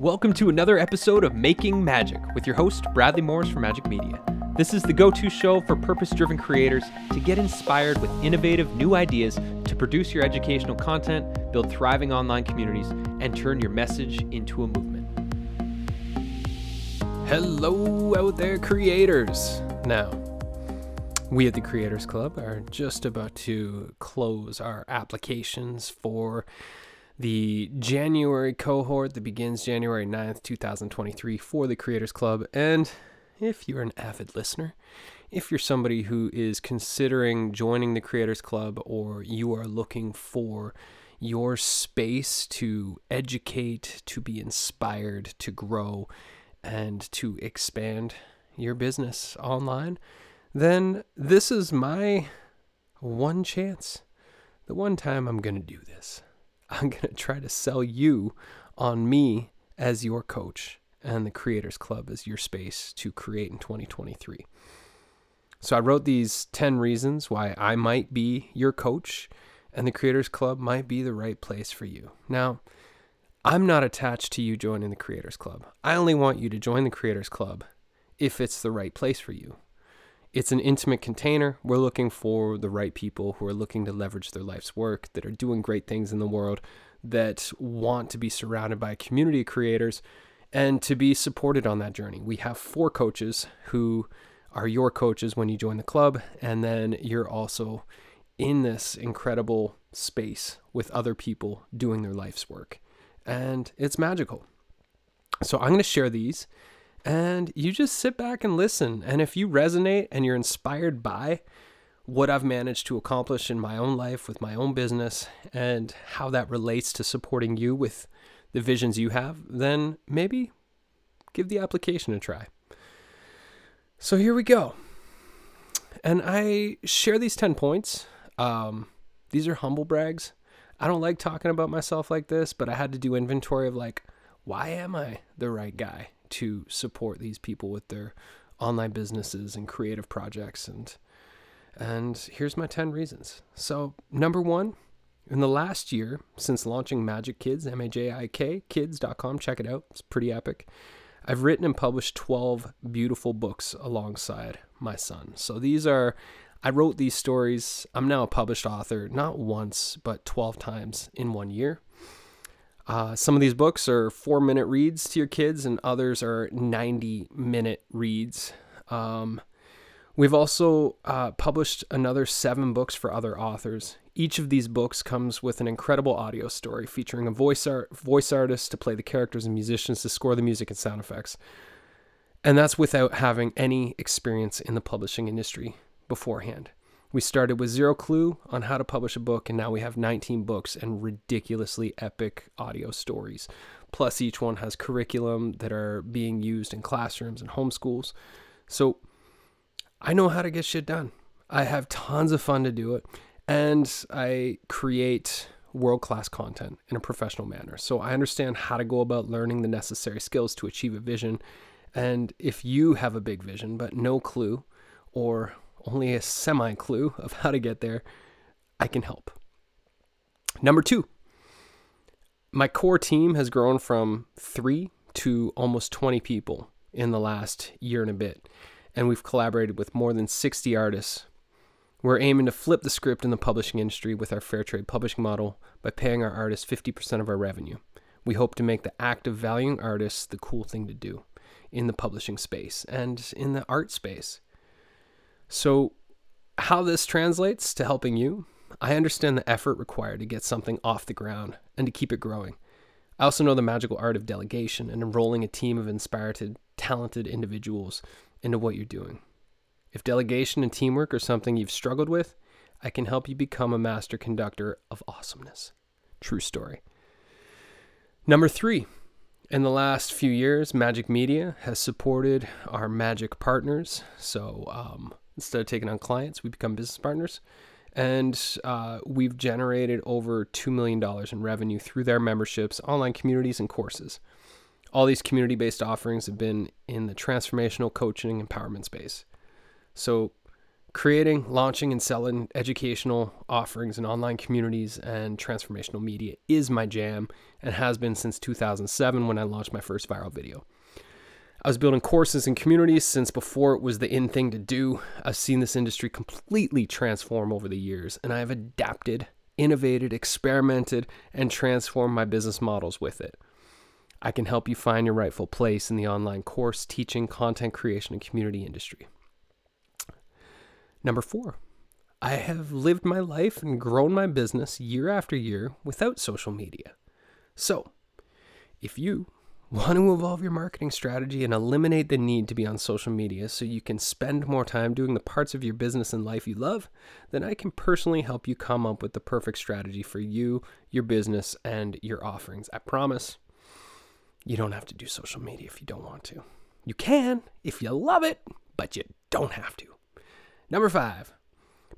Welcome to another episode of Making Magic with your host, Bradley Morris from Majik Media. This is the go to show for purpose driven creators to get inspired with innovative new ideas to produce your educational content, build thriving online communities, and turn your message into a movement. Hello, out there, creators! Now, we at the Creators Club are just about to close our applications for the January cohort that begins January 9th, 2023 for the Creators Club. And if you're an avid listener, if you're somebody who is considering joining the Creators Club or you are looking for your space to educate, to be inspired, to grow, and to expand your business online, then this is my one chance. The one time I'm going to do this. I'm going to try to sell you on me as your coach and the Creators Club as your space to create in 2023. So I wrote these 10 reasons why I might be your coach and the Creators Club might be the right place for you. Now, I'm not attached to you joining the Creators Club. I only want you to join the Creators Club if it's the right place for you. It's an intimate container. We're looking for the right people who are looking to leverage their life's work, that are doing great things in the world, that want to be surrounded by a community of creators and to be supported on that journey. We have four coaches who are your coaches when you join the club, and then you're also in this incredible space with other people doing their life's work. And it's magical. So I'm going to share these and you just sit back and listen. And if you resonate and you're inspired by what I've managed to accomplish in my own life with my own business and how that relates to supporting you with the visions you have, then maybe give the application a try. So here we go. And I share these 10 points. Um, these are humble brags. I don't like talking about myself like this, but I had to do inventory of like, why am I the right guy? To support these people with their online businesses and creative projects and and here's my 10 reasons. So, number 1, in the last year since launching Majik Kids, M A J I K kids.com, check it out. It's pretty epic. I've written and published 12 beautiful books alongside my son. So these are I wrote these stories. I'm now a published author, not once, but 12 times in one year. Uh, some of these books are four minute reads to your kids, and others are 90 minute reads. Um, we've also uh, published another seven books for other authors. Each of these books comes with an incredible audio story featuring a voice, art, voice artist to play the characters and musicians to score the music and sound effects. And that's without having any experience in the publishing industry beforehand. We started with zero clue on how to publish a book, and now we have 19 books and ridiculously epic audio stories. Plus, each one has curriculum that are being used in classrooms and homeschools. So, I know how to get shit done. I have tons of fun to do it, and I create world class content in a professional manner. So, I understand how to go about learning the necessary skills to achieve a vision. And if you have a big vision, but no clue, or only a semi clue of how to get there, I can help. Number two, my core team has grown from three to almost 20 people in the last year and a bit, and we've collaborated with more than 60 artists. We're aiming to flip the script in the publishing industry with our fair trade publishing model by paying our artists 50% of our revenue. We hope to make the act of valuing artists the cool thing to do in the publishing space and in the art space. So, how this translates to helping you, I understand the effort required to get something off the ground and to keep it growing. I also know the magical art of delegation and enrolling a team of inspired, talented individuals into what you're doing. If delegation and teamwork are something you've struggled with, I can help you become a master conductor of awesomeness. True story. Number three, in the last few years, Majik Media has supported our Magic partners. So, um, Instead of taking on clients, we become business partners. And uh, we've generated over $2 million in revenue through their memberships, online communities, and courses. All these community based offerings have been in the transformational coaching empowerment space. So creating, launching, and selling educational offerings in online communities and transformational media is my jam and has been since 2007 when I launched my first viral video. I was building courses and communities since before it was the in thing to do. I've seen this industry completely transform over the years, and I have adapted, innovated, experimented, and transformed my business models with it. I can help you find your rightful place in the online course, teaching, content creation, and community industry. Number four, I have lived my life and grown my business year after year without social media. So, if you want to evolve your marketing strategy and eliminate the need to be on social media so you can spend more time doing the parts of your business and life you love, then I can personally help you come up with the perfect strategy for you, your business, and your offerings. I promise you don't have to do social media if you don't want to. You can if you love it, but you don't have to. Number five,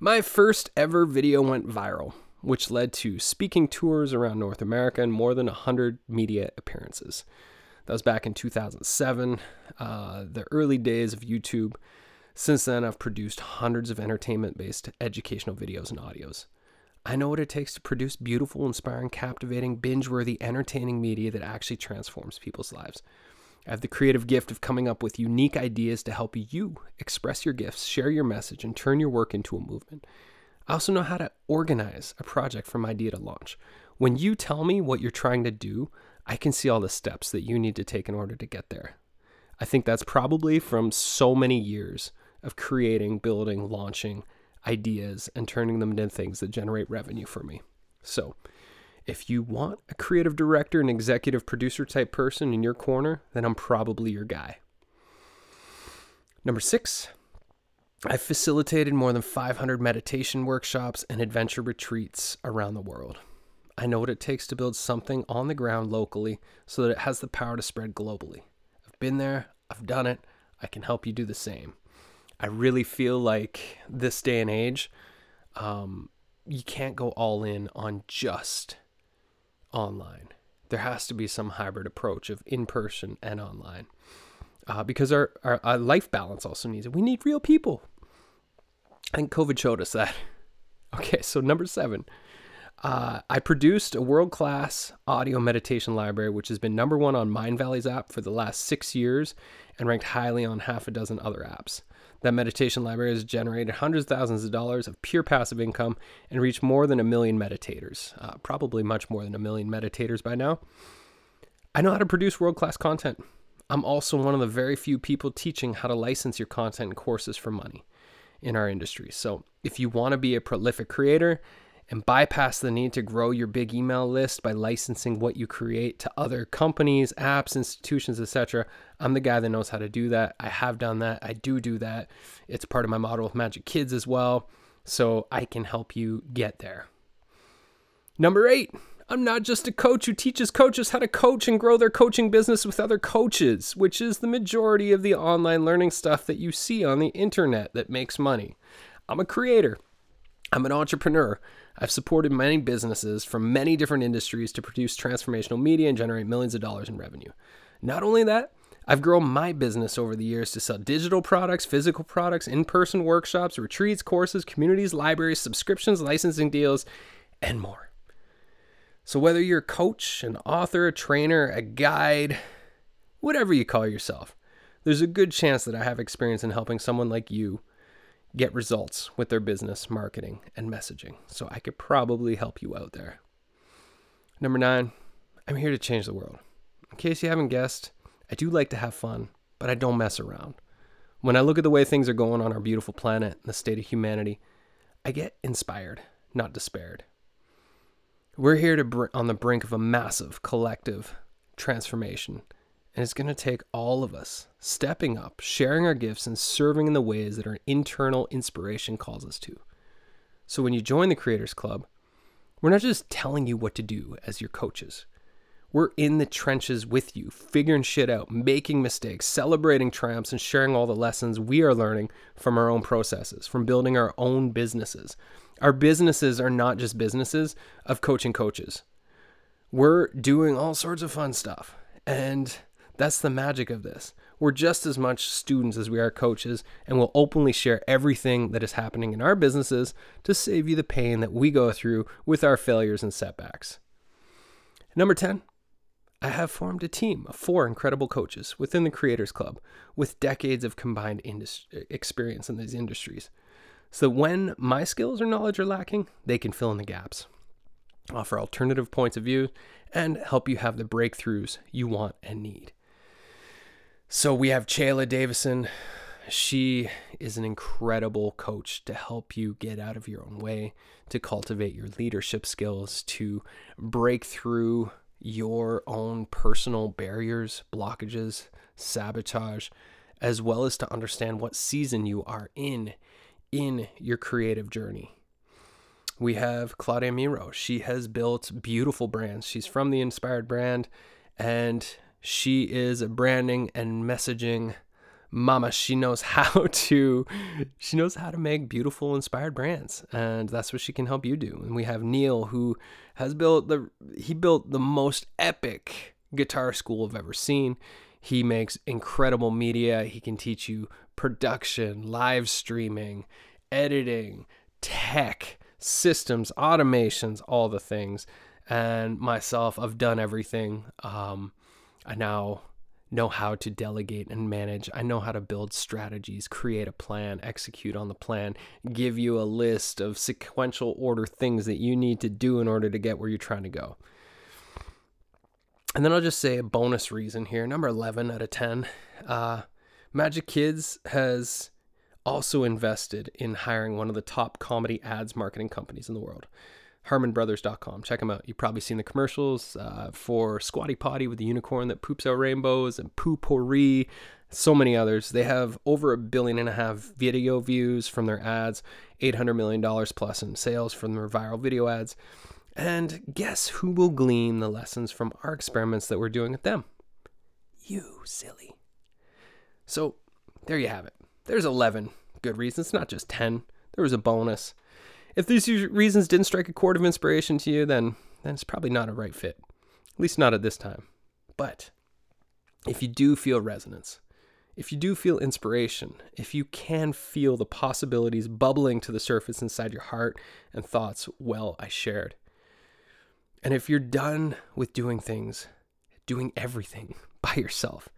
my first ever video went viral, which led to speaking tours around North America and more than 100 media appearances. That was back in 2007, uh, the early days of YouTube. Since then, I've produced hundreds of entertainment based educational videos and audios. I know what it takes to produce beautiful, inspiring, captivating, binge worthy, entertaining media that actually transforms people's lives. I have the creative gift of coming up with unique ideas to help you express your gifts, share your message, and turn your work into a movement. I also know how to organize a project from idea to launch. When you tell me what you're trying to do, I can see all the steps that you need to take in order to get there. I think that's probably from so many years of creating, building, launching ideas, and turning them into things that generate revenue for me. So, if you want a creative director and executive producer type person in your corner, then I'm probably your guy. Number six, I've facilitated more than 500 meditation workshops and adventure retreats around the world. I know what it takes to build something on the ground locally so that it has the power to spread globally. I've been there, I've done it, I can help you do the same. I really feel like this day and age, um, you can't go all in on just online. There has to be some hybrid approach of in person and online. Uh, because our, our, our life balance also needs it. We need real people. I think COVID showed us that. Okay, so number seven, uh, I produced a world class audio meditation library, which has been number one on Mindvalley's app for the last six years and ranked highly on half a dozen other apps. That meditation library has generated hundreds of thousands of dollars of pure passive income and reached more than a million meditators, uh, probably much more than a million meditators by now. I know how to produce world class content. I'm also one of the very few people teaching how to license your content and courses for money in our industry. So if you want to be a prolific creator, and bypass the need to grow your big email list by licensing what you create to other companies, apps, institutions, etc. I'm the guy that knows how to do that. I have done that. I do do that. It's part of my model with Majik Kids as well. So I can help you get there. Number eight, I'm not just a coach who teaches coaches how to coach and grow their coaching business with other coaches, which is the majority of the online learning stuff that you see on the internet that makes money. I'm a creator. I'm an entrepreneur. I've supported many businesses from many different industries to produce transformational media and generate millions of dollars in revenue. Not only that, I've grown my business over the years to sell digital products, physical products, in person workshops, retreats, courses, communities, libraries, subscriptions, licensing deals, and more. So, whether you're a coach, an author, a trainer, a guide, whatever you call yourself, there's a good chance that I have experience in helping someone like you get results with their business, marketing, and messaging. So I could probably help you out there. Number nine, I'm here to change the world. In case you haven't guessed, I do like to have fun, but I don't mess around. When I look at the way things are going on our beautiful planet and the state of humanity, I get inspired, not despaired. We're here to br- on the brink of a massive collective transformation and it's going to take all of us stepping up, sharing our gifts, and serving in the ways that our internal inspiration calls us to. So when you join the Creators Club, we're not just telling you what to do as your coaches. We're in the trenches with you, figuring shit out, making mistakes, celebrating triumphs, and sharing all the lessons we are learning from our own processes, from building our own businesses. Our businesses are not just businesses of coaching coaches. We're doing all sorts of fun stuff. And That's the magic of this. We're just as much students as we are coaches, and we'll openly share everything that is happening in our businesses to save you the pain that we go through with our failures and setbacks. Number 10, I have formed a team of four incredible coaches within the Creators Club with decades of combined indus- experience in these industries. So when my skills or knowledge are lacking, they can fill in the gaps, offer alternative points of view, and help you have the breakthroughs you want and need. So we have Chayla Davison. She is an incredible coach to help you get out of your own way, to cultivate your leadership skills, to break through your own personal barriers, blockages, sabotage, as well as to understand what season you are in in your creative journey. We have Claudia Miro. She has built beautiful brands. She's from the Inspired brand and she is a branding and messaging mama. She knows how to she knows how to make beautiful inspired brands and that's what she can help you do. And we have Neil who has built the he built the most epic guitar school I've ever seen. He makes incredible media. He can teach you production, live streaming, editing, tech, systems, automations, all the things. And myself, I've done everything. Um, I now know how to delegate and manage. I know how to build strategies, create a plan, execute on the plan, give you a list of sequential order things that you need to do in order to get where you're trying to go. And then I'll just say a bonus reason here, number 11 out of 10. Uh, Majik Kids has also invested in hiring one of the top comedy ads marketing companies in the world. HarmonBrothers.com. Check them out. You've probably seen the commercials uh, for Squatty Potty with the unicorn that poops out rainbows and Poo-Pourri, so many others. They have over a billion and a half video views from their ads, $800 million plus in sales from their viral video ads. And guess who will glean the lessons from our experiments that we're doing with them? You, silly. So there you have it. There's 11 good reasons, not just 10. There was a bonus. If these reasons didn't strike a chord of inspiration to you, then, then it's probably not a right fit. At least not at this time. But if you do feel resonance, if you do feel inspiration, if you can feel the possibilities bubbling to the surface inside your heart and thoughts, well, I shared. And if you're done with doing things, doing everything by yourself,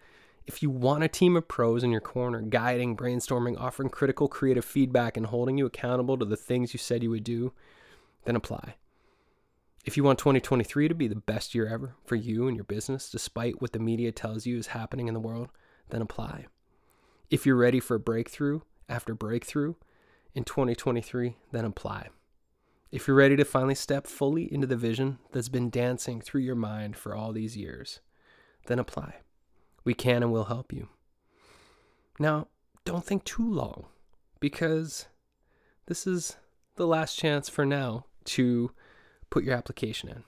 if you want a team of pros in your corner, guiding, brainstorming, offering critical creative feedback, and holding you accountable to the things you said you would do, then apply. If you want 2023 to be the best year ever for you and your business, despite what the media tells you is happening in the world, then apply. If you're ready for breakthrough after breakthrough in 2023, then apply. If you're ready to finally step fully into the vision that's been dancing through your mind for all these years, then apply. We can and will help you. Now, don't think too long because this is the last chance for now to put your application in.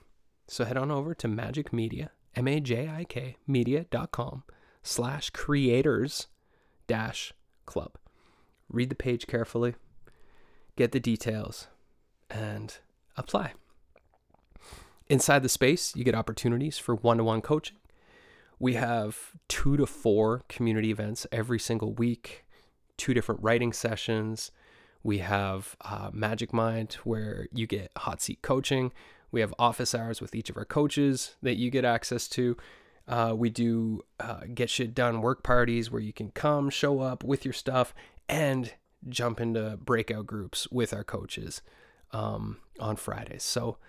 So head on over to Majik Media, M-A-J-I-K media.com slash creators dash club. Read the page carefully, get the details, and apply. Inside the space, you get opportunities for one to one coaching we have two to four community events every single week, two different writing sessions. We have uh, Magic Mind, where you get hot seat coaching. We have office hours with each of our coaches that you get access to. Uh, we do uh, get shit done work parties where you can come, show up with your stuff, and jump into breakout groups with our coaches um, on Fridays. So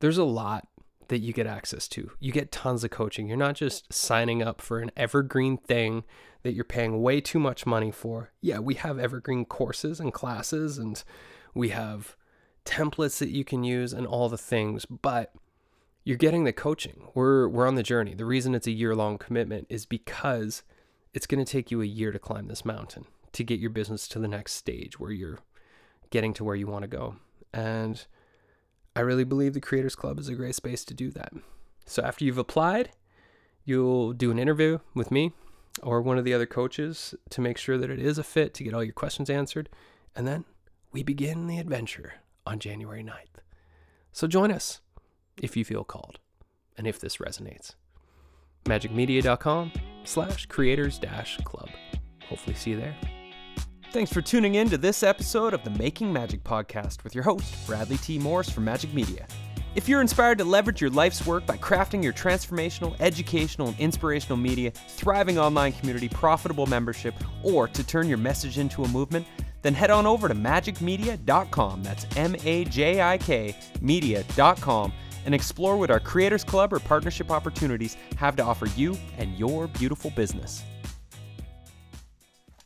there's a lot that you get access to. You get tons of coaching. You're not just signing up for an evergreen thing that you're paying way too much money for. Yeah, we have evergreen courses and classes and we have templates that you can use and all the things, but you're getting the coaching. We're we're on the journey. The reason it's a year-long commitment is because it's going to take you a year to climb this mountain to get your business to the next stage where you're getting to where you want to go. And I really believe the Creators Club is a great space to do that. So after you've applied, you'll do an interview with me or one of the other coaches to make sure that it is a fit to get all your questions answered. And then we begin the adventure on January 9th. So join us if you feel called and if this resonates. majikmedia.com slash creators dash club. Hopefully see you there. Thanks for tuning in to this episode of the Making Magic podcast with your host, Bradley T. Morris from Majik Media. If you're inspired to leverage your life's work by crafting your transformational, educational, and inspirational media, thriving online community, profitable membership, or to turn your message into a movement, then head on over to majikmedia.com. That's M A J I K media.com and explore what our Creators Club or partnership opportunities have to offer you and your beautiful business.